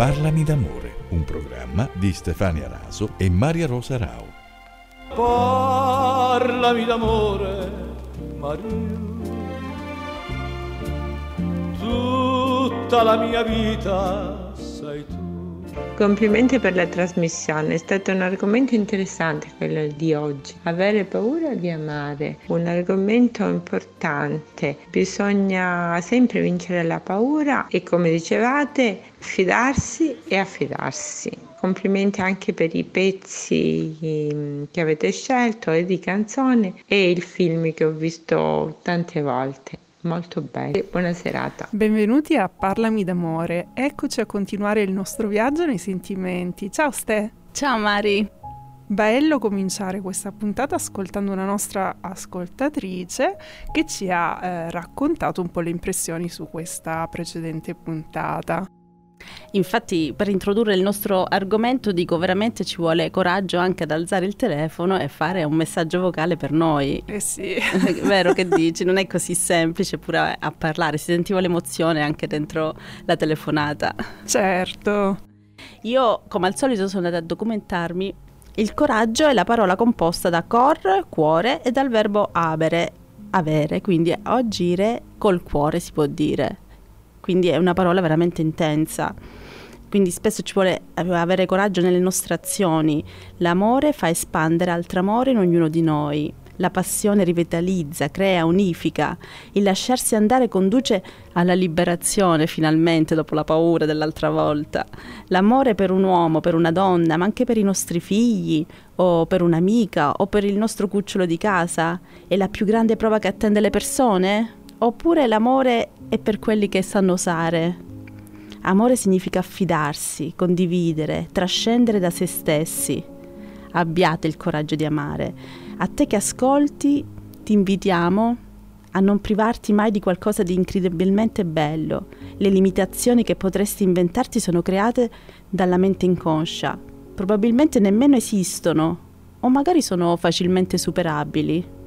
Parlami d'amore, un programma di Stefania Raso e Maria Rosa Rao. Parlami d'amore, Maria. Tutta la mia vita. Complimenti per la trasmissione, è stato un argomento interessante quello di oggi. Avere paura di amare, un argomento importante. Bisogna sempre vincere la paura e come dicevate, fidarsi e affidarsi. Complimenti anche per i pezzi ehm, che avete scelto e di canzone e il film che ho visto tante volte. Molto bene, buona serata. Benvenuti a Parlami d'amore. Eccoci a continuare il nostro viaggio nei sentimenti. Ciao Ste. Ciao Mari. Bello cominciare questa puntata ascoltando una nostra ascoltatrice che ci ha eh, raccontato un po' le impressioni su questa precedente puntata. Infatti per introdurre il nostro argomento dico veramente ci vuole coraggio anche ad alzare il telefono e fare un messaggio vocale per noi. Eh sì. Vero che dici, non è così semplice pure a parlare, si sentiva l'emozione anche dentro la telefonata. Certo. Io come al solito sono andata a documentarmi. Il coraggio è la parola composta da cor, cuore e dal verbo avere, avere, quindi agire col cuore si può dire quindi è una parola veramente intensa. Quindi spesso ci vuole avere coraggio nelle nostre azioni. L'amore fa espandere altro amore in ognuno di noi. La passione rivitalizza, crea, unifica. Il lasciarsi andare conduce alla liberazione finalmente dopo la paura dell'altra volta. L'amore per un uomo, per una donna, ma anche per i nostri figli, o per un'amica, o per il nostro cucciolo di casa, è la più grande prova che attende le persone? Oppure l'amore è per quelli che sanno usare? Amore significa affidarsi, condividere, trascendere da se stessi. Abbiate il coraggio di amare. A te che ascolti, ti invitiamo a non privarti mai di qualcosa di incredibilmente bello. Le limitazioni che potresti inventarti sono create dalla mente inconscia. Probabilmente nemmeno esistono o magari sono facilmente superabili.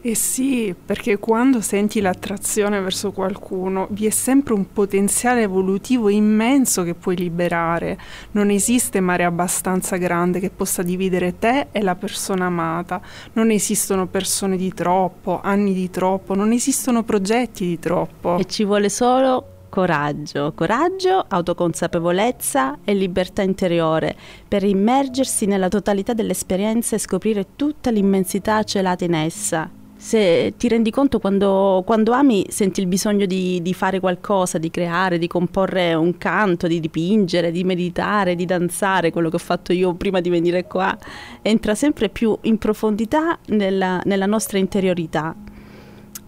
Eh sì, perché quando senti l'attrazione verso qualcuno vi è sempre un potenziale evolutivo immenso che puoi liberare. Non esiste mare abbastanza grande che possa dividere te e la persona amata. Non esistono persone di troppo, anni di troppo, non esistono progetti di troppo. E ci vuole solo coraggio, coraggio, autoconsapevolezza e libertà interiore per immergersi nella totalità dell'esperienza e scoprire tutta l'immensità celata in essa se ti rendi conto quando, quando ami senti il bisogno di, di, fare qualcosa, di creare, di comporre un canto, di dipingere, di meditare, di danzare, quello che ho fatto io prima di venire qua, entra sempre più in profondità nella, nella nostra interiorità.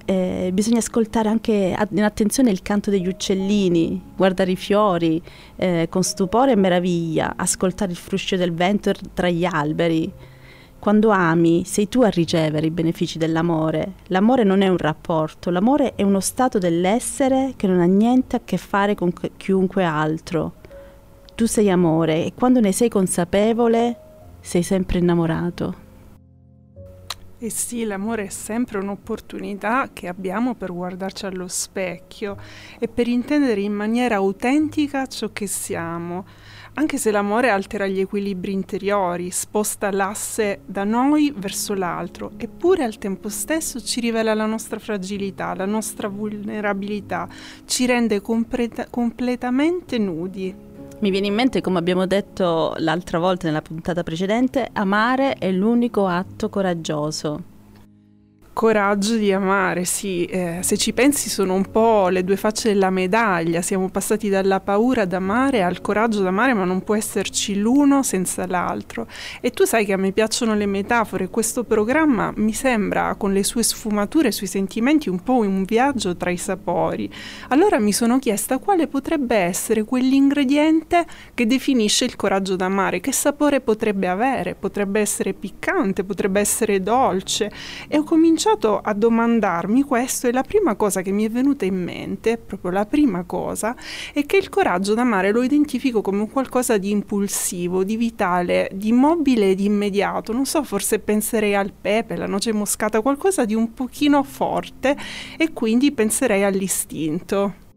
Eh, bisogna ascoltare anche in attenzione il canto degli uccellini, guardare i fiori eh, con stupore e meraviglia, ascoltare il fruscio del vento tra gli alberi quando ami, sei tu a ricevere i benefici dell'amore. L'amore non è un rapporto, l'amore è uno stato dell'essere che non ha niente a che fare con chiunque altro. Tu sei amore e quando ne sei consapevole sei sempre innamorato. E sì, l'amore è sempre un'opportunità che abbiamo per guardarci allo specchio e per intendere in maniera autentica ciò che siamo anche se l'amore altera gli equilibri interiori, sposta l'asse da noi verso l'altro, eppure al tempo stesso ci rivela la nostra fragilità, la nostra vulnerabilità, ci rende completa- completamente nudi. Mi viene in mente, come abbiamo detto l'altra volta nella puntata precedente, amare è l'unico atto coraggioso coraggio di amare, sì, eh, se ci pensi sono un po' le due facce della medaglia, siamo passati dalla paura d'amare al coraggio d'amare, ma non può esserci l'uno senza l'altro. E tu sai che a me piacciono le metafore, questo programma mi sembra con le sue sfumature sui sentimenti un po' un viaggio tra i sapori. Allora mi sono chiesta quale potrebbe essere quell'ingrediente che definisce il coraggio d'amare, che sapore potrebbe avere, potrebbe essere piccante, potrebbe essere dolce e ho cominciato cominciato a domandarmi questo e la prima cosa che mi è venuta in mente, proprio la prima cosa, è che il coraggio d'amare lo identifico come qualcosa di impulsivo, di vitale, di mobile e di immediato. Non so, forse penserei al pepe, la noce moscata, qualcosa di un pochino forte e quindi penserei all'istinto.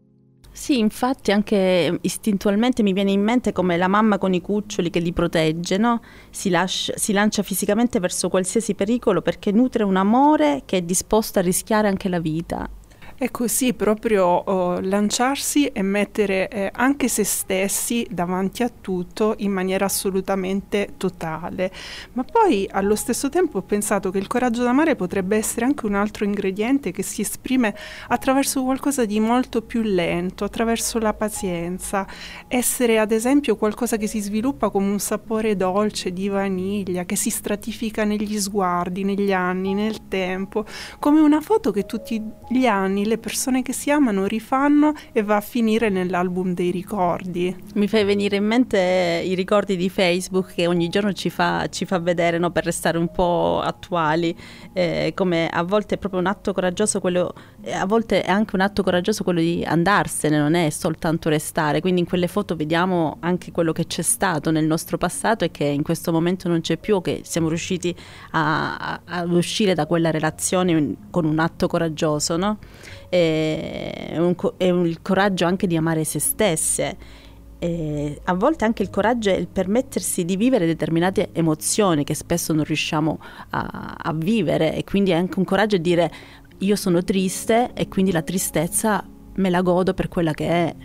Sì, infatti anche istintualmente mi viene in mente come la mamma con i cuccioli che li protegge, no? si, lascia, si lancia fisicamente verso qualsiasi pericolo perché nutre un amore che è disposto a rischiare anche la vita. È così proprio oh, lanciarsi e mettere eh, anche se stessi davanti a tutto in maniera assolutamente totale. Ma poi allo stesso tempo ho pensato che il coraggio d'amare potrebbe essere anche un altro ingrediente che si esprime attraverso qualcosa di molto più lento, attraverso la pazienza. Essere ad esempio qualcosa che si sviluppa come un sapore dolce di vaniglia, che si stratifica negli sguardi, negli anni, nel tempo, come una foto che tutti gli anni le persone che si amano rifanno e va a finire nell'album dei ricordi. Mi fai venire in mente i ricordi di Facebook che ogni giorno ci fa, ci fa vedere no, per restare un po' attuali, eh, come a volte è proprio un atto coraggioso quello, a volte è anche un atto coraggioso quello di andarsene, non è soltanto restare, quindi in quelle foto vediamo anche quello che c'è stato nel nostro passato e che in questo momento non c'è più, che siamo riusciti a, a, ad uscire da quella relazione con un atto coraggioso, no? è, un, è un, il coraggio anche di amare se stesse. E a volte anche il coraggio è il permettersi di vivere determinate emozioni che spesso non riusciamo a, a vivere e quindi è anche un coraggio di dire io sono triste e quindi la tristezza me la godo per quella che è.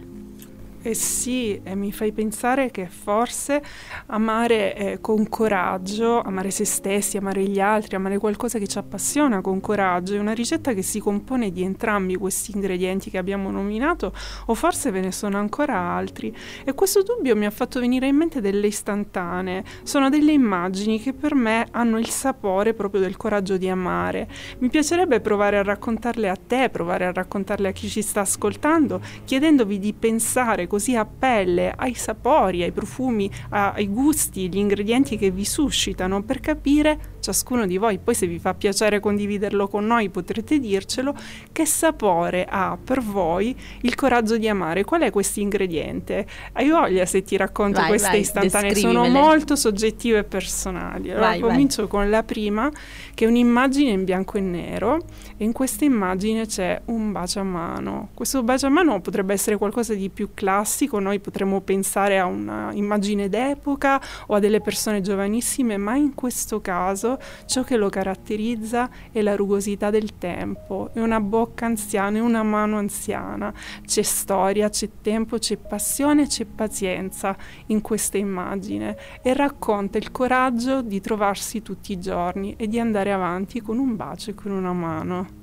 Eh sì, e mi fai pensare che forse amare eh, con coraggio, amare se stessi, amare gli altri, amare qualcosa che ci appassiona con coraggio, è una ricetta che si compone di entrambi questi ingredienti che abbiamo nominato, o forse ve ne sono ancora altri. E questo dubbio mi ha fatto venire in mente delle istantanee. Sono delle immagini che per me hanno il sapore proprio del coraggio di amare. Mi piacerebbe provare a raccontarle a te, provare a raccontarle a chi ci sta ascoltando, chiedendovi di pensare così a pelle ai sapori, ai profumi, ai gusti, gli ingredienti che vi suscitano per capire ciascuno di voi, poi se vi fa piacere condividerlo con noi potrete dircelo, che sapore ha per voi il coraggio di amare, qual è questo ingrediente? Hai voglia se ti racconto vai, queste vai, istantanee, sono molto soggettive e personali. Allora vai, comincio con la prima, che è un'immagine in bianco e nero, e in questa immagine c'è un bacio a mano. Questo bacio a mano potrebbe essere qualcosa di più classico, noi potremmo pensare a un'immagine d'epoca o a delle persone giovanissime, ma in questo caso ciò che lo caratterizza è la rugosità del tempo, è una bocca anziana, è una mano anziana. C'è storia, c'è tempo, c'è passione, c'è pazienza in questa immagine e racconta il coraggio di trovarsi tutti i giorni e di andare avanti con un bacio e con una mano.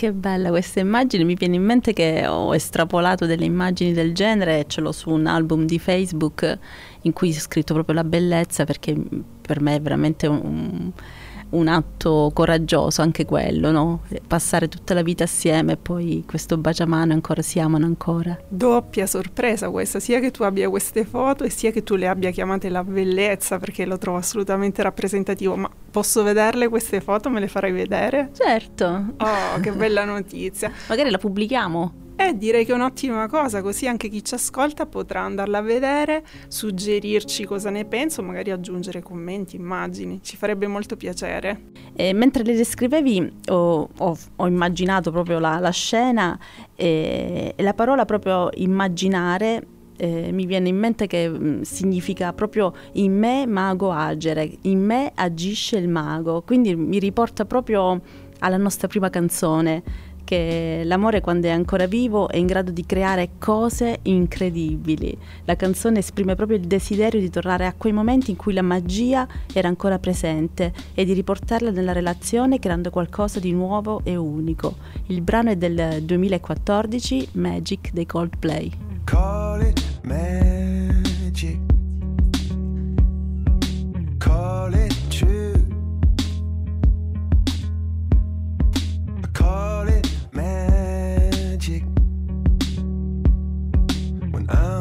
Che bella questa immagine, mi viene in mente che ho estrapolato delle immagini del genere ce l'ho su un album di Facebook in cui ho scritto proprio la bellezza perché per me è veramente un, un atto coraggioso anche quello, no? Passare tutta la vita assieme e poi questo baciamano ancora si amano ancora. Doppia sorpresa questa, sia che tu abbia queste foto e sia che tu le abbia chiamate la bellezza perché lo trovo assolutamente rappresentativo, ma posso vederle queste foto? Me le farai vedere? Certo. Oh, che bella notizia. Magari la pubblichiamo. Eh, direi che è un'ottima cosa, così anche chi ci ascolta potrà andarla a vedere, suggerirci cosa ne pensa o magari aggiungere commenti, immagini, ci farebbe molto piacere. E mentre le descrivevi ho, ho, ho immaginato proprio la, la scena e, e la parola proprio immaginare eh, mi viene in mente che mh, mm, significa proprio in me mago agere, in me agisce il mago, quindi mi riporta proprio alla nostra prima canzone che l'amore quando è ancora vivo è in grado di creare cose incredibili. La canzone esprime proprio il desiderio di tornare a quei momenti in cui la magia era ancora presente e di riportarla nella relazione creando qualcosa di nuovo e unico. Il brano è del 2014, Magic dei Coldplay. Call it magic. I'm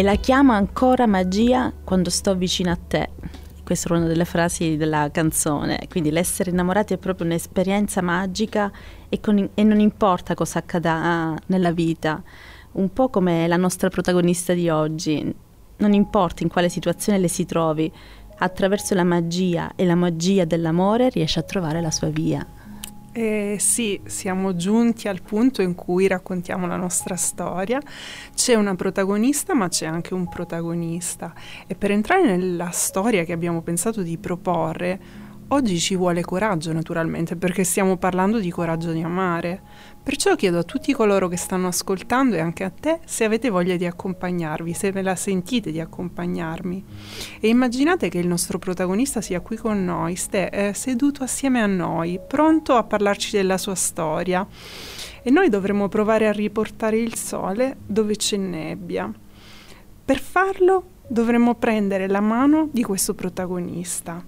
E la chiamo ancora magia quando sto vicino a te. Questa era una delle frasi della canzone. Quindi l'essere innamorati è proprio un'esperienza magica e, con- e non importa cosa accada nella vita. Un po' come la nostra protagonista di oggi. Non importa in quale situazione le si trovi, attraverso la magia e la magia dell'amore riesce a trovare la sua via. Eh, sì, siamo giunti al punto in cui raccontiamo la nostra storia. C'è una protagonista, ma c'è anche un protagonista. E per entrare nella storia che abbiamo pensato di proporre, oggi ci vuole coraggio, naturalmente, perché stiamo parlando di coraggio di amare. Perciò chiedo a tutti coloro che stanno ascoltando e anche a te se avete voglia di accompagnarvi, se ve la sentite di accompagnarmi. E immaginate che il nostro protagonista sia qui con noi, ste, eh, seduto assieme a noi, pronto a parlarci della sua storia. E noi dovremo provare a riportare il sole dove c'è nebbia. Per farlo dovremo prendere la mano di questo protagonista.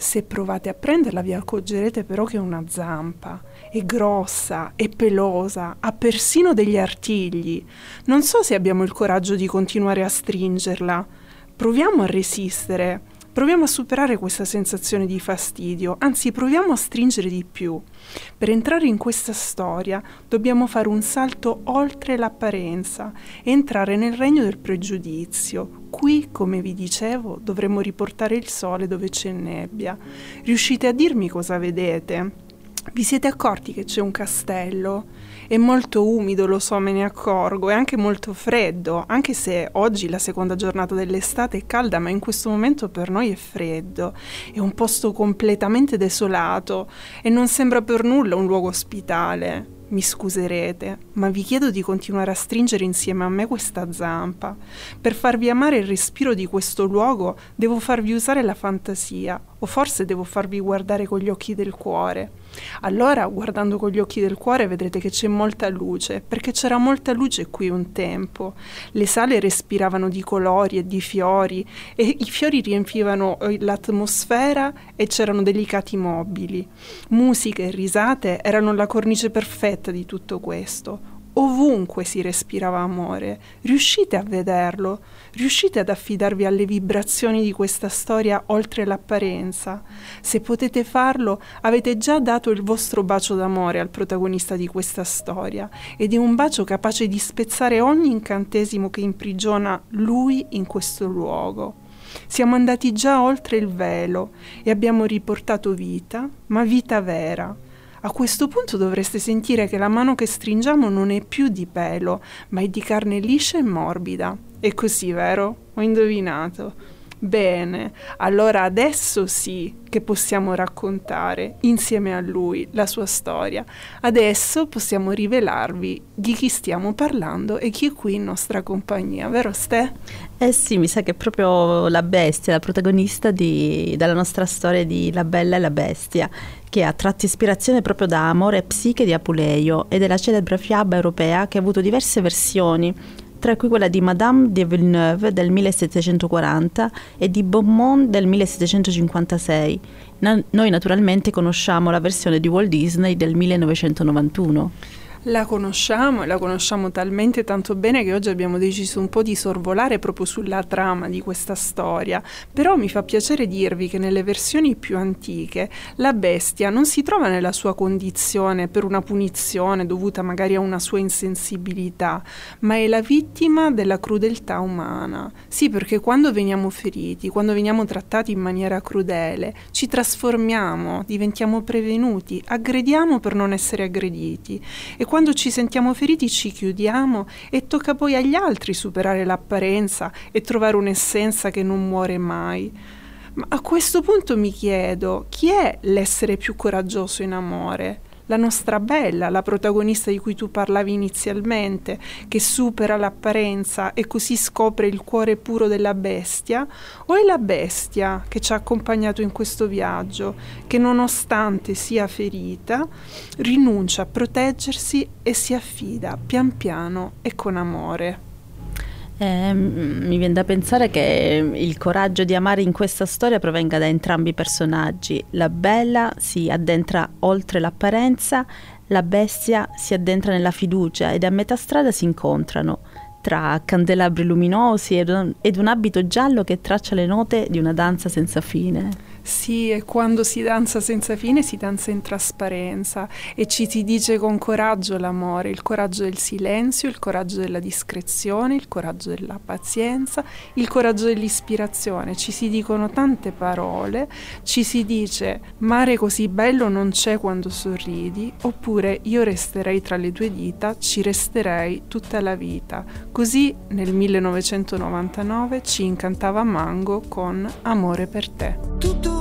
Se provate a prenderla vi accorgerete però che è una zampa, è grossa, è pelosa, ha persino degli artigli. Non so se abbiamo il coraggio di continuare a stringerla. Proviamo a resistere, proviamo a superare questa sensazione di fastidio, anzi proviamo a stringere di più. Per entrare in questa storia dobbiamo fare un salto oltre l'apparenza entrare nel regno del pregiudizio. Qui, come vi dicevo, dovremo riportare il sole dove c'è nebbia. Riuscite a dirmi cosa vedete? Vi siete accorti che c'è un castello? È molto umido, lo so, me ne accorgo, è anche molto freddo, anche se oggi la seconda giornata dell'estate è calda, ma in questo momento per noi è freddo. È un posto completamente desolato e non sembra per nulla un luogo ospitale. Mi scuserete, ma vi chiedo di continuare a stringere insieme a me questa zampa. Per farvi amare il respiro di questo luogo devo farvi usare la fantasia, o forse devo farvi guardare con gli occhi del cuore. Allora, guardando con gli occhi del cuore, vedrete che c'è molta luce, perché c'era molta luce qui un tempo. Le sale respiravano di colori e di fiori, e i fiori riempivano eh, l'atmosfera e c'erano delicati mobili. Musiche e risate erano la cornice perfetta di tutto questo. Ovunque si respirava amore. Riuscite a vederlo? Riuscite ad affidarvi alle vibrazioni di questa storia oltre l'apparenza? Se potete farlo, avete già dato il vostro bacio d'amore al protagonista di questa storia ed è un bacio capace di spezzare ogni incantesimo che imprigiona lui in questo luogo. Siamo andati già oltre il velo e abbiamo riportato vita, ma vita vera. A questo punto dovreste sentire che la mano che stringiamo non è più di pelo, ma è di carne liscia e morbida. È così, vero? Ho indovinato. Bene, allora adesso sì che possiamo raccontare insieme a lui la sua storia. Adesso possiamo rivelarvi di chi stiamo parlando e chi è qui in nostra compagnia, vero Ste? Eh sì, mi sa che è proprio la bestia, la protagonista di, della nostra storia di La Bella e la Bestia, che ha tratto ispirazione proprio da Amore e Psiche di Apuleio e della celebre fiaba europea che ha avuto diverse versioni, tra cui quella di Madame de Villeneuve del 1740 e di Beaumont del 1756. Na- noi naturalmente conosciamo la versione di Walt Disney del 1991. La conosciamo e la conosciamo talmente tanto bene che oggi abbiamo deciso un po' di sorvolare proprio sulla trama di questa storia, però mi fa piacere dirvi che nelle versioni più antiche la bestia non si trova nella sua condizione per una punizione dovuta magari a una sua insensibilità, ma è la vittima della crudeltà umana. Sì, perché quando veniamo feriti, quando veniamo trattati in maniera crudele, ci trasformiamo, diventiamo prevenuti, aggrediamo per non essere aggrediti e quando ci sentiamo feriti ci chiudiamo e tocca poi agli altri superare l'apparenza e trovare un'essenza che non muore mai. Ma a questo punto mi chiedo, chi è l'essere più coraggioso in amore? La nostra bella, la protagonista di cui tu parlavi inizialmente, che supera l'apparenza e così scopre il cuore puro della bestia? O è la bestia che ci ha accompagnato in questo viaggio, che nonostante sia ferita, rinuncia a proteggersi e si affida pian piano e con amore? Eh, mi viene da pensare che il coraggio di amare in questa storia provenga da entrambi i personaggi. La bella si addentra oltre l'apparenza, la bestia si addentra nella fiducia ed a metà strada si incontrano tra candelabri luminosi ed un, ed un abito giallo che traccia le note di una danza senza fine. Sì, e quando si danza senza fine si danza in trasparenza e ci si dice con coraggio l'amore, il coraggio del silenzio, il coraggio della discrezione, il coraggio della pazienza, il coraggio dell'ispirazione. Ci si dicono tante parole, ci si dice mare così bello non c'è quando sorridi, oppure io resterei tra le tue dita, ci resterei tutta la vita. Così nel 1999 ci incantava Mango con Amore per te. Tutto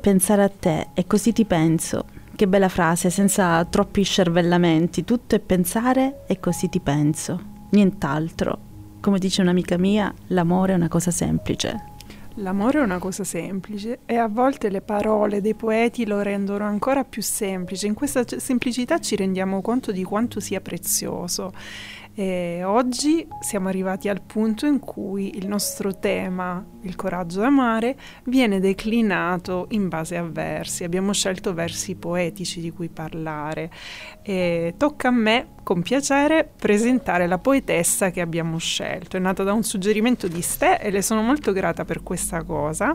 pensare a te e così ti penso. Che bella frase, senza troppi scervellamenti. Tutto è pensare e così ti penso. Nient'altro. Come dice un'amica mia, l'amore è una cosa semplice. L'amore è una cosa semplice e a volte le parole dei poeti lo rendono ancora più semplice. In questa semplicità ci rendiamo conto di quanto sia prezioso. E oggi siamo arrivati al punto in cui il nostro tema, il coraggio d'amare, viene declinato in base a versi. Abbiamo scelto versi poetici di cui parlare. E tocca a me con piacere presentare la poetessa che abbiamo scelto. È nata da un suggerimento di Ste e le sono molto grata per questa cosa.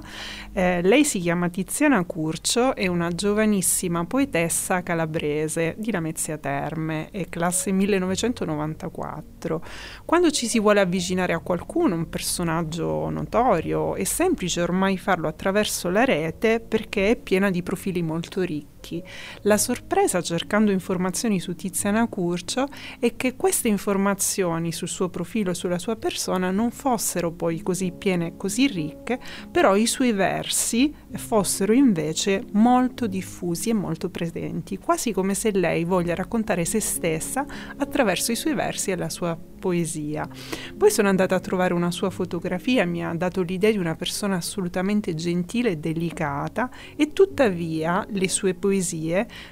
Eh, lei si chiama Tiziana Curcio, è una giovanissima poetessa calabrese di Lamezia Terme, è classe 1994. Quando ci si vuole avvicinare a qualcuno, un personaggio notorio, è semplice ormai farlo attraverso la rete perché è piena di profili molto ricchi occhi. La sorpresa cercando informazioni su Tiziana Curcio è che queste informazioni sul suo profilo e sulla sua persona non fossero poi così piene e così ricche, però i suoi versi fossero invece molto diffusi e molto presenti, quasi come se lei voglia raccontare se stessa attraverso i suoi versi e la sua poesia. Poi sono andata a trovare una sua fotografia, mi ha dato l'idea di una persona assolutamente gentile e delicata e tuttavia le sue poesie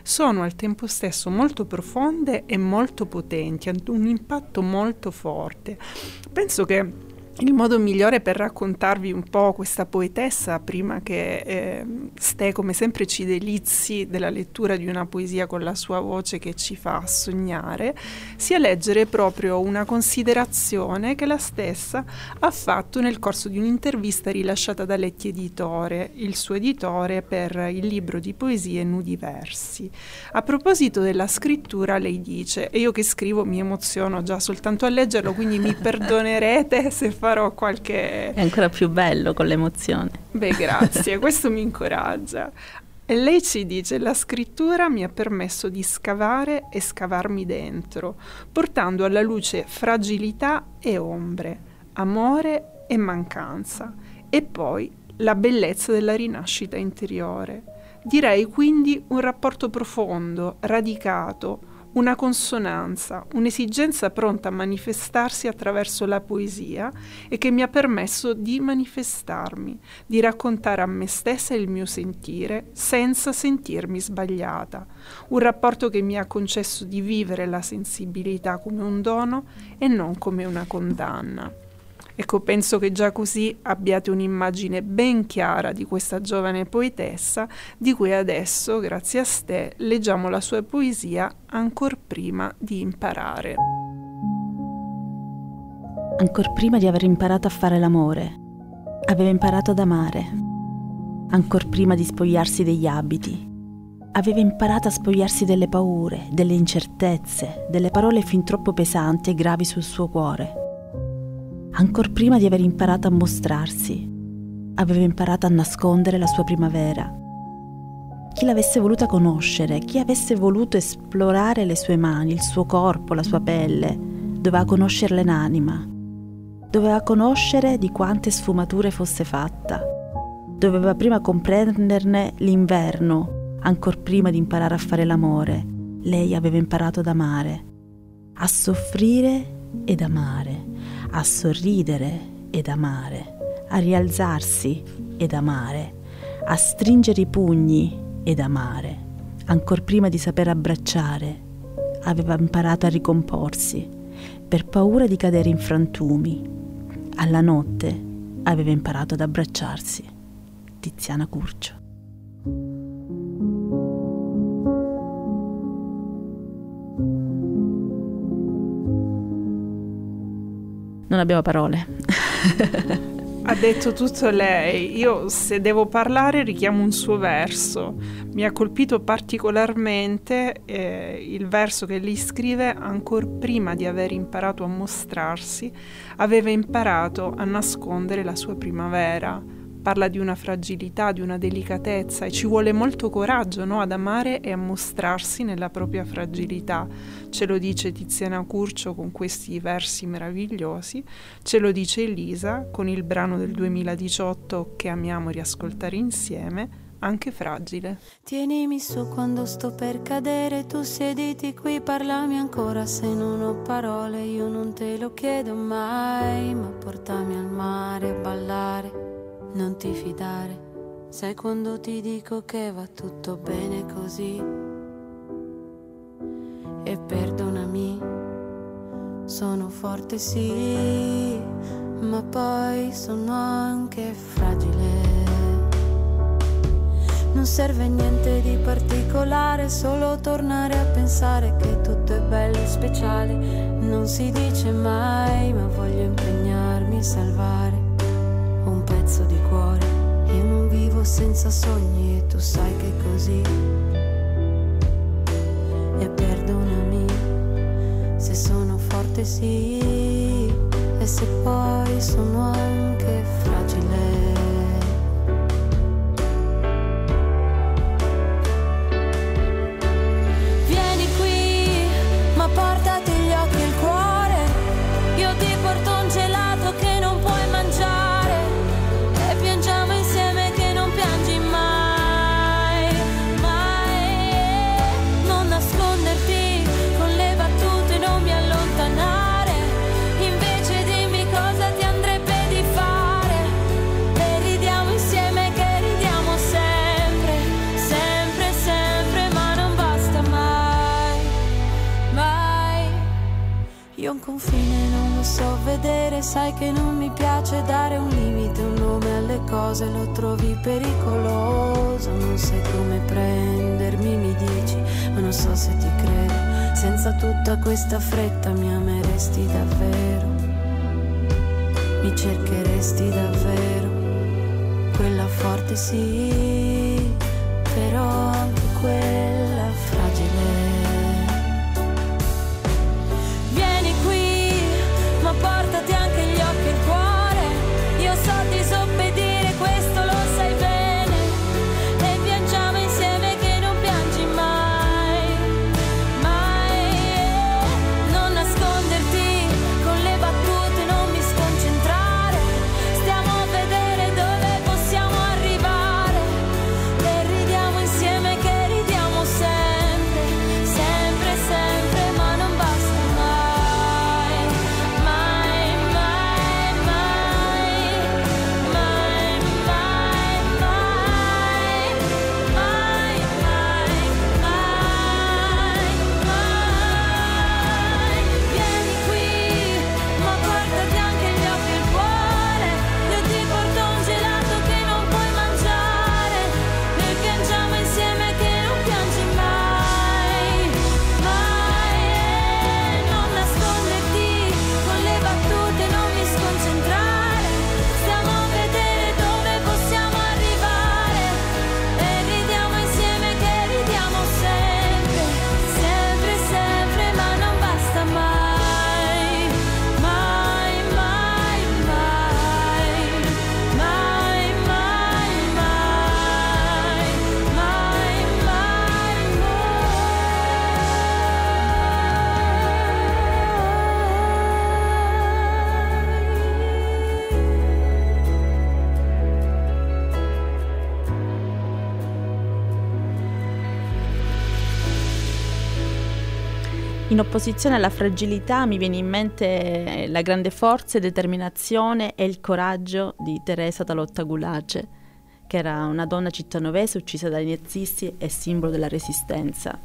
sono al tempo stesso molto profonde e molto potenti, hanno un impatto molto forte. Penso che il modo migliore per raccontarvi un po' questa poetessa, prima che eh, Ste come sempre ci delizi della lettura di una poesia con la sua voce che ci fa sognare, sia leggere proprio una considerazione che la stessa ha fatto nel corso di un'intervista rilasciata da Letti Editore, il suo editore per il libro di poesie Nudi Versi. A proposito della scrittura, lei dice, e io che scrivo mi emoziono già soltanto a leggerlo, quindi mi perdonerete se farò qualche... È ancora più bello con l'emozione. Beh, grazie, questo mi incoraggia. E lei ci dice, la scrittura mi ha permesso di scavare e scavarmi dentro, portando alla luce fragilità e ombre, amore e mancanza, e poi la bellezza della rinascita interiore. Direi quindi un rapporto profondo, radicato, una consonanza, un'esigenza pronta a manifestarsi attraverso la poesia e che mi ha permesso di manifestarmi, di raccontare a me stessa il mio sentire senza sentirmi sbagliata, un rapporto che mi ha concesso di vivere la sensibilità come un dono e non come una condanna. Ecco, penso che già così abbiate un'immagine ben chiara di questa giovane poetessa, di cui adesso, grazie a ste, leggiamo la sua poesia ancor prima di imparare. Ancor prima di aver imparato a fare l'amore, aveva imparato ad amare. Ancor prima di spogliarsi degli abiti, aveva imparato a spogliarsi delle paure, delle incertezze, delle parole fin troppo pesanti e gravi sul suo cuore ancor prima di aver imparato a mostrarsi, aveva imparato a nascondere la sua primavera. Chi l'avesse voluta conoscere, chi avesse voluto esplorare le sue mani, il suo corpo, la sua pelle, doveva conoscerle l'anima, doveva conoscere di quante sfumature fosse fatta, doveva prima comprenderne l'inverno, ancor prima di imparare a fare l'amore. Lei aveva imparato ad amare, a soffrire ed amare a sorridere ed amare, a rialzarsi ed amare, a stringere i pugni ed amare. Ancor prima di saper abbracciare, aveva imparato a ricomporsi, per paura di cadere in frantumi. Alla notte aveva imparato ad abbracciarsi. Tiziana Curcio. Non abbiamo parole. Ha detto tutto lei. Io se devo parlare richiamo un suo verso. Mi ha colpito particolarmente eh, il verso che lei scrive ancora prima di aver imparato a mostrarsi, aveva imparato a nascondere la sua primavera parla di una fragilità, di una delicatezza e ci vuole molto coraggio no? ad amare e a mostrarsi nella propria fragilità. Ce lo dice Tiziana Curcio con questi versi meravigliosi, ce lo dice Elisa con il brano del 2018 che amiamo riascoltare insieme anche fragile. Tienimi su quando sto per cadere, tu siediti qui, parlami ancora se non ho parole, io non te lo chiedo mai, ma portami al mare a ballare non ti fidare. Sai quando ti dico che va tutto bene così? E perdonami, sono forte sì, ma poi sono anche fragile. Non serve niente di particolare, solo tornare a pensare che tutto è bello e speciale. Non si dice mai, ma voglio impegnarmi a salvare pezzo di cuore. Io non vivo senza sogni e tu sai che è così. E perdonami se sono forte sì, e se poi sono anche fragile. Vedere, sai che non mi piace dare un limite, un nome alle cose, lo trovi pericoloso, non sai come prendermi, mi dici, ma non so se ti credo, senza tutta questa fretta mi ameresti davvero, mi cercheresti davvero, quella forte sì, però anche quella In opposizione alla fragilità mi viene in mente la grande forza e determinazione e il coraggio di Teresa Talotta Gulace, che era una donna cittanovese uccisa dai nazisti e simbolo della resistenza.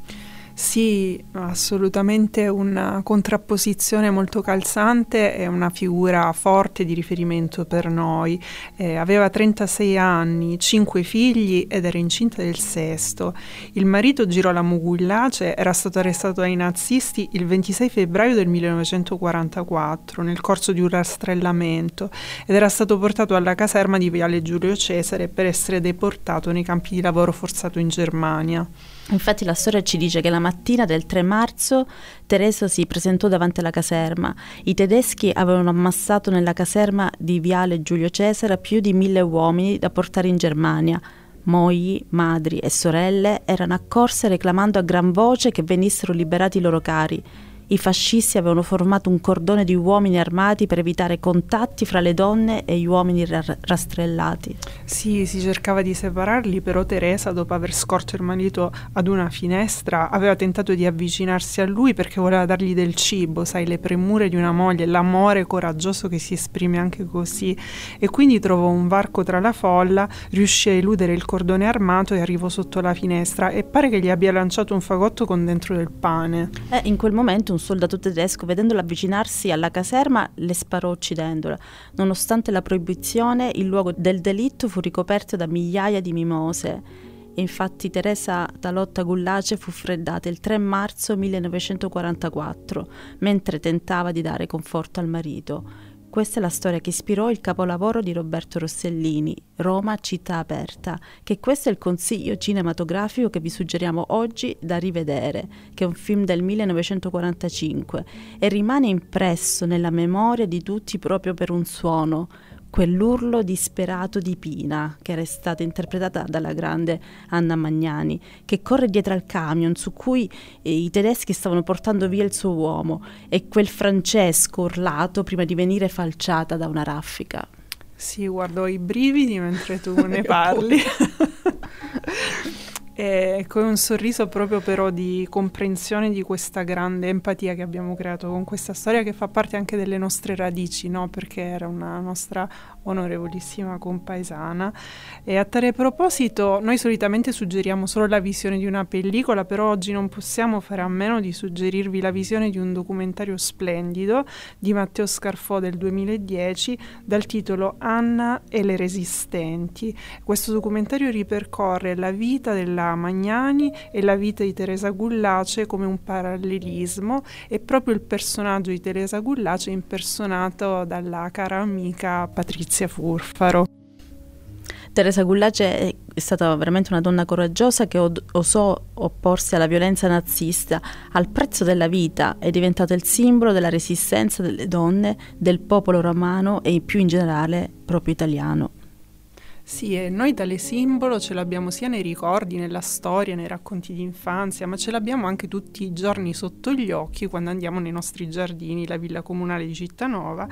Sì, assolutamente una contrapposizione molto calzante e una figura forte di riferimento per noi. Eh, aveva 36 anni, 5 figli ed era incinta del sesto. Il marito Girolamo Gugliace era stato arrestato dai nazisti il 26 febbraio del 1944 nel corso di un rastrellamento ed era stato portato alla caserma di Viale Giulio Cesare per essere deportato nei campi di lavoro forzato in Germania. Infatti la storia ci dice che la mattina del 3 marzo Teresa si presentò davanti alla caserma. I tedeschi avevano ammassato nella caserma di Viale Giulio Cesare più di mille uomini da portare in Germania. Mogli, madri e sorelle erano accorse reclamando a gran voce che venissero liberati i loro cari. I fascisti avevano formato un cordone di uomini armati per evitare contatti fra le donne e gli uomini ra- rastrellati. Sì, si cercava di separarli, però Teresa, dopo aver scorto il marito ad una finestra, aveva tentato di avvicinarsi a lui perché voleva dargli del cibo, sai, le premure di una moglie, l'amore coraggioso che si esprime anche così. E quindi trovò un varco tra la folla, riuscì a eludere il cordone armato e arrivò sotto la finestra e pare che gli abbia lanciato un fagotto con dentro del pane. E in quel momento un soldato tedesco, vedendolo avvicinarsi alla caserma, le sparò uccidendola. Nonostante la proibizione, il luogo del delitto fu ricoperto da migliaia di mimose. Infatti Teresa Talotta Gullace fu freddata il 3 marzo 1944, mentre tentava di dare conforto al marito. Questa è la storia che ispirò il capolavoro di Roberto Rossellini, Roma città aperta, che questo è il consiglio cinematografico che vi suggeriamo oggi da rivedere, che è un film del 1945 e rimane impresso nella memoria di tutti proprio per un suono, quell'urlo disperato di Pina, che era stata interpretata dalla grande Anna Magnani, che corre dietro al camion su cui eh, i tedeschi stavano portando via il suo uomo, e quel Francesco urlato prima di venire falciata da una raffica. Sì, guardo i brividi mentre tu ne parli. E con un sorriso proprio però di comprensione di questa grande empatia che abbiamo creato con questa storia che fa parte anche delle nostre radici, no? perché era una nostra onorevolissima compaesana. E a tale proposito noi solitamente suggeriamo solo la visione di una pellicola, però oggi non possiamo fare a meno di suggerirvi la visione di un documentario splendido di Matteo Scarfò del 2010 dal titolo Anna e le resistenti. Questo documentario ripercorre la vita della Magnani e la vita di Teresa Gullace come un parallelismo e proprio il personaggio di Teresa Gullace impersonato dalla cara amica Patrizia Furfaro. Teresa Gullace è stata veramente una donna coraggiosa che od- osò opporsi alla violenza nazista al prezzo della vita, è diventata il simbolo della resistenza delle donne, del popolo romano e più in generale proprio italiano. Sì, e noi tale simbolo ce l'abbiamo sia nei ricordi, nella storia, nei racconti di infanzia, ma ce l'abbiamo anche tutti i giorni sotto gli occhi quando andiamo nei nostri giardini, la villa comunale di Cittanova,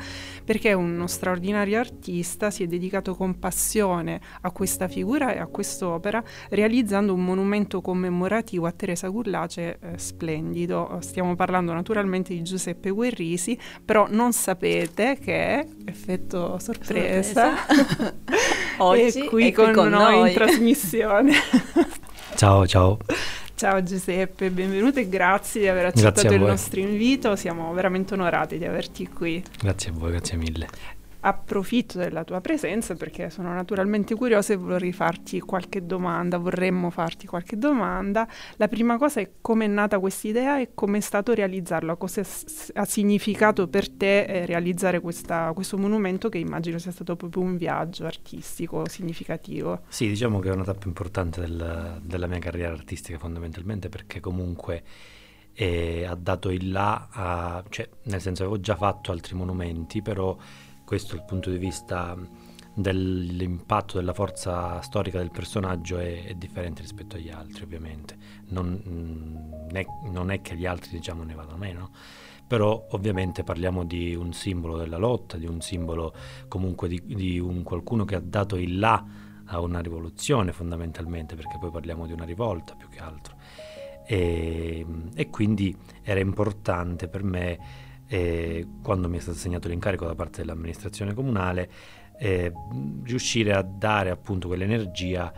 perché uno straordinario artista si è dedicato con passione a questa figura e a quest'opera, realizzando un monumento commemorativo a Teresa Gullace eh, splendido. Stiamo parlando naturalmente di Giuseppe Guerrisi, però non sapete che, effetto sorpresa, Sorpresa. Oggi è qui è con, con noi, noi. in trasmissione. Ciao, ciao. Ciao Giuseppe, benvenuto e grazie di aver accettato il nostro invito, siamo veramente onorati di averti qui. Grazie a voi, grazie mille. Approfitto della tua presenza perché sono naturalmente curiosa e vorrei farti qualche domanda, vorremmo farti qualche domanda. La prima cosa è come è nata questa idea e come è stato realizzarla, cosa ha significato per te eh, realizzare questa- questo monumento che immagino sia stato proprio un viaggio artistico significativo. Sì, diciamo che è una tappa importante del- della mia carriera artistica fondamentalmente perché comunque eh, ha dato il là, a- cioè nel senso avevo già fatto altri monumenti, però questo dal punto di vista dell'impatto, della forza storica del personaggio è, è differente rispetto agli altri ovviamente. Non, mm, è, non è che gli altri diciamo ne vadano meno, però ovviamente parliamo di un simbolo della lotta, di un simbolo comunque di, di un qualcuno che ha dato il là a una rivoluzione fondamentalmente, perché poi parliamo di una rivolta più che altro. E, e quindi era importante per me, eh, quando mi è stato assegnato l'incarico da parte dell'amministrazione comunale, eh, riuscire a dare appunto quell'energia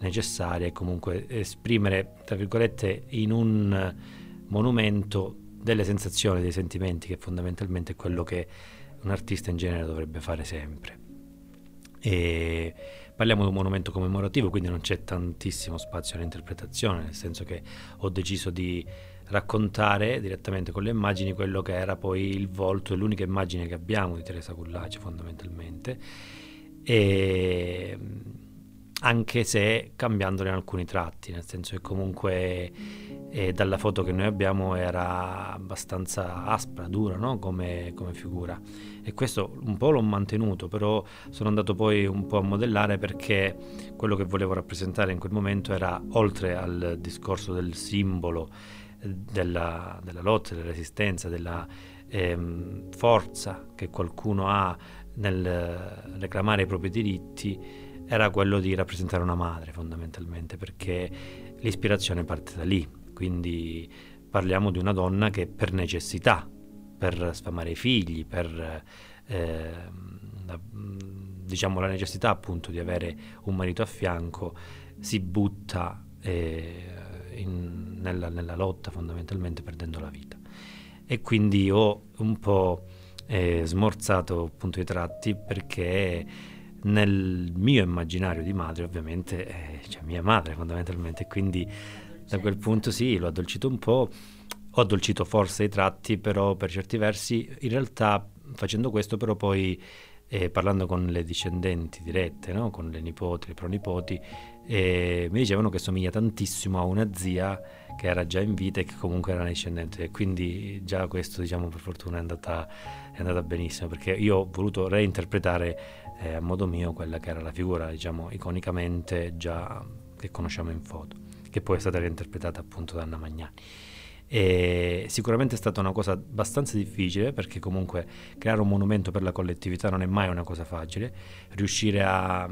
necessaria e comunque esprimere, tra virgolette, in un monumento delle sensazioni, dei sentimenti, che fondamentalmente è quello che un artista in genere dovrebbe fare sempre. E parliamo di un monumento commemorativo, quindi non c'è tantissimo spazio all'interpretazione, nel senso che ho deciso di raccontare direttamente con le immagini quello che era poi il volto, è l'unica immagine che abbiamo di Teresa Gullace fondamentalmente, e anche se cambiandole in alcuni tratti, nel senso che comunque eh, dalla foto che noi abbiamo era abbastanza aspra, dura no? come, come figura e questo un po' l'ho mantenuto, però sono andato poi un po' a modellare perché quello che volevo rappresentare in quel momento era oltre al discorso del simbolo della, della lotta, della resistenza, della ehm, forza che qualcuno ha nel reclamare i propri diritti era quello di rappresentare una madre fondamentalmente, perché l'ispirazione parte da lì, quindi parliamo di una donna che per necessità, per sfamare i figli, per eh, la, diciamo la necessità appunto di avere un marito a fianco, si butta eh, in, nella, nella lotta fondamentalmente perdendo la vita. E quindi ho un po' eh, smorzato appunto i tratti perché nel mio immaginario di madre ovviamente eh, c'è mia madre fondamentalmente quindi da quel punto sì l'ho addolcito un po' ho addolcito forse i tratti però per certi versi in realtà facendo questo però poi eh, parlando con le discendenti dirette no? con le nipoti, le pronipoti eh, mi dicevano che somiglia tantissimo a una zia che era già in vita e che comunque era discendente e quindi già questo diciamo per fortuna è andata, è andata benissimo perché io ho voluto reinterpretare eh, a modo mio quella che era la figura diciamo iconicamente già che conosciamo in foto che poi è stata reinterpretata appunto da Anna Magnani. E sicuramente è stata una cosa abbastanza difficile perché comunque creare un monumento per la collettività non è mai una cosa facile. Riuscire a,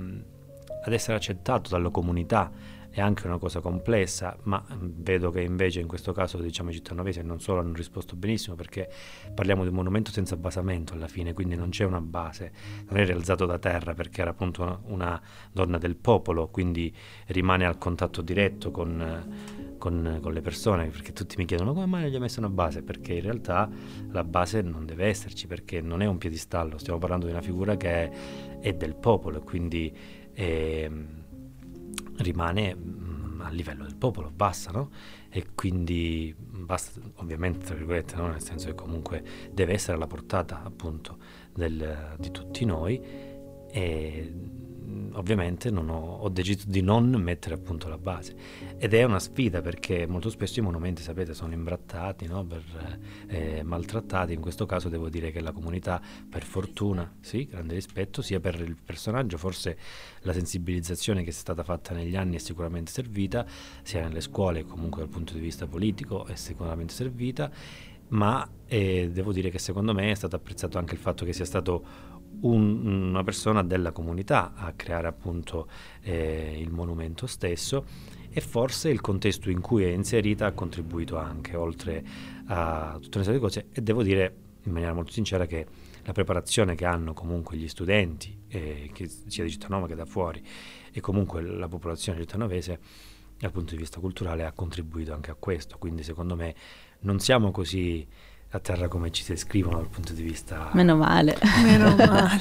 ad essere accettato dalla comunità è anche una cosa complessa, ma mm, vedo che invece in questo caso diciamo, i cittanovesi non solo hanno risposto benissimo perché parliamo di un monumento senza basamento alla fine, quindi non c'è una base, non è realizzato da terra perché era appunto una, donna del popolo, quindi rimane al contatto diretto con... Con, con, le persone, perché tutti mi chiedono come mai gli hai messo una base, perché in realtà la base non deve esserci, perché non è un piedistallo, stiamo parlando di una figura che è, è del popolo, quindi è, rimane mh, mm, a livello del popolo, basta, no? E quindi basta, ovviamente, tra virgolette, no? nel senso che comunque deve essere alla portata appunto del, di tutti noi e ovviamente ho, ho, deciso di non mettere appunto la base ed è una sfida perché molto spesso i monumenti sapete sono imbrattati no? per, eh, maltrattati in questo caso devo dire che la comunità per fortuna sì grande rispetto sia per il personaggio forse la sensibilizzazione che è stata fatta negli anni è sicuramente servita sia nelle scuole comunque dal punto di vista politico è sicuramente servita ma eh, devo dire che secondo me è stato apprezzato anche il fatto che sia stato un, una persona della comunità a creare appunto eh, il monumento stesso e forse il contesto in cui è inserita ha contribuito anche, oltre a tutta una serie di cose, e devo dire in maniera molto sincera che la preparazione che hanno comunque gli studenti, eh, che sia di Cittanova che da fuori, e comunque la popolazione cittanovese, dal punto di vista culturale, ha contribuito anche a questo. Quindi secondo me non siamo così a terra come ci si scrivono dal punto di vista... Meno male. Meno male.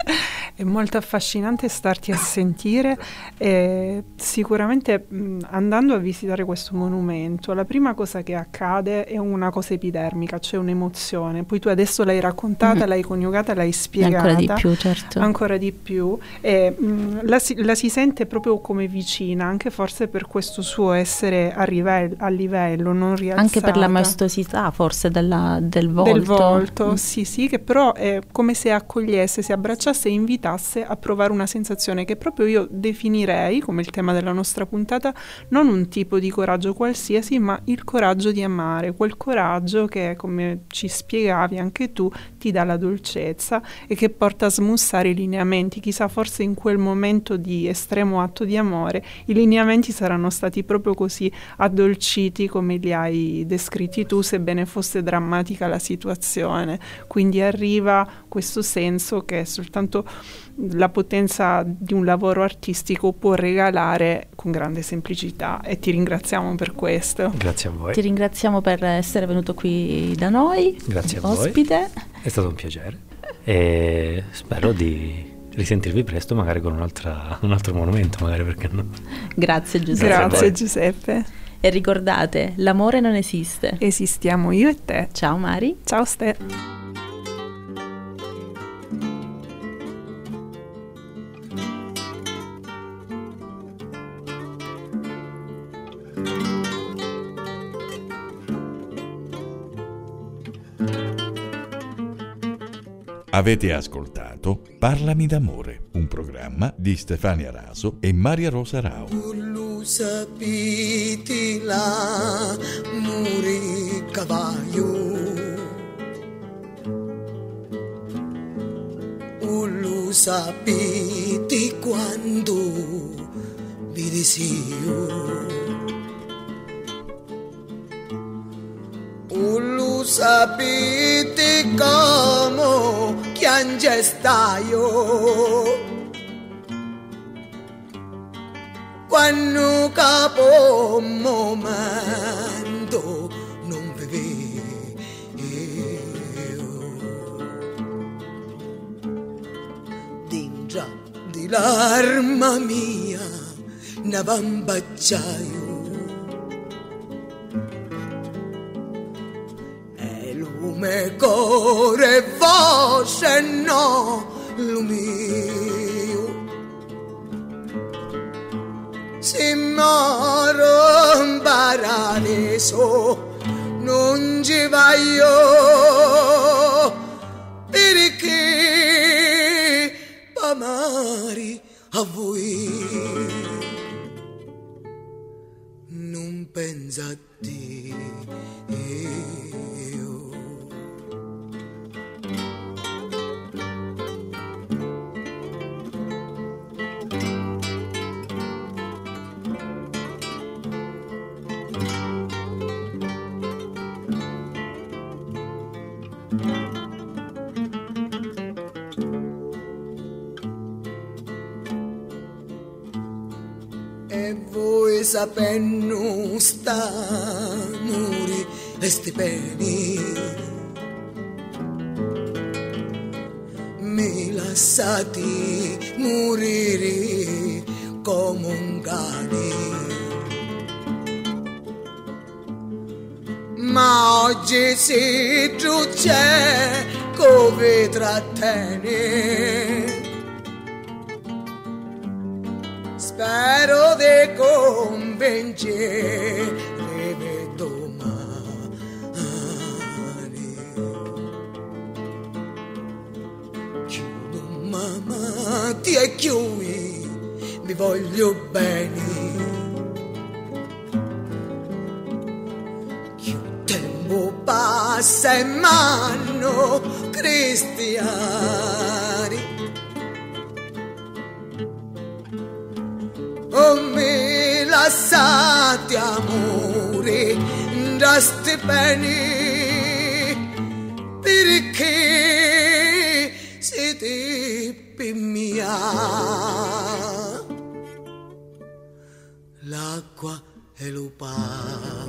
È molto affascinante starti a sentire e sicuramente mh, andando a visitare questo monumento, la prima cosa che accade è una cosa epidermica, cioè un'emozione. Poi tu adesso l'hai raccontata, mm. l'hai coniugata, l'hai spiegata. Ancora di più, certo. Ancora di più. E, mh, la, si, la, si, sente proprio come vicina, anche forse per questo suo essere a, rivel- a livello, non rialzata. Anche per la maestosità forse della del volto. Del volto, mm. sì, sì, che però è come se accogliesse, si abbracciasse e invitasse a provare una sensazione che proprio io definirei, come il tema della nostra puntata, non un tipo di coraggio qualsiasi, ma il coraggio di amare, quel coraggio che, come ci spiegavi anche tu, ti dà la dolcezza e che porta a smussare i lineamenti. Chissà, forse in quel momento di estremo atto di amore, i lineamenti saranno stati proprio così addolciti come li hai descritti tu, sebbene fosse drammatico drammatica la situazione, quindi arriva questo senso che soltanto la potenza di un lavoro artistico può regalare con grande semplicità e ti ringraziamo per questo. Grazie a voi. Ti ringraziamo per essere venuto qui da noi. Grazie a ospite. voi. È stato un piacere e spero di risentirvi presto magari con un altro monumento, magari perché no. Grazie Giuseppe. Grazie Giuseppe. E ricordate, l'amore non esiste. Esistiamo io e te. Ciao Mari. Ciao Ste. Avete ascoltato Parlami d'amore, un programma di Stefania Raso e Maria Rosa Rao. La muri cavallo Lo sapete quando vi desio Lo sapete come piange staio capo un momento non vivevo dentro di l'arma mia ne bambacciaio e lume core voce no lumio paradiso non ci voglio. Perché amare a voi? Non pensa voi sapendo sta muri e sti peni Mi lasciati morire come un cane. Ma oggi si c'è come trattiene lasciate amore da sti peni perché siete mia? L'acqua e lo pane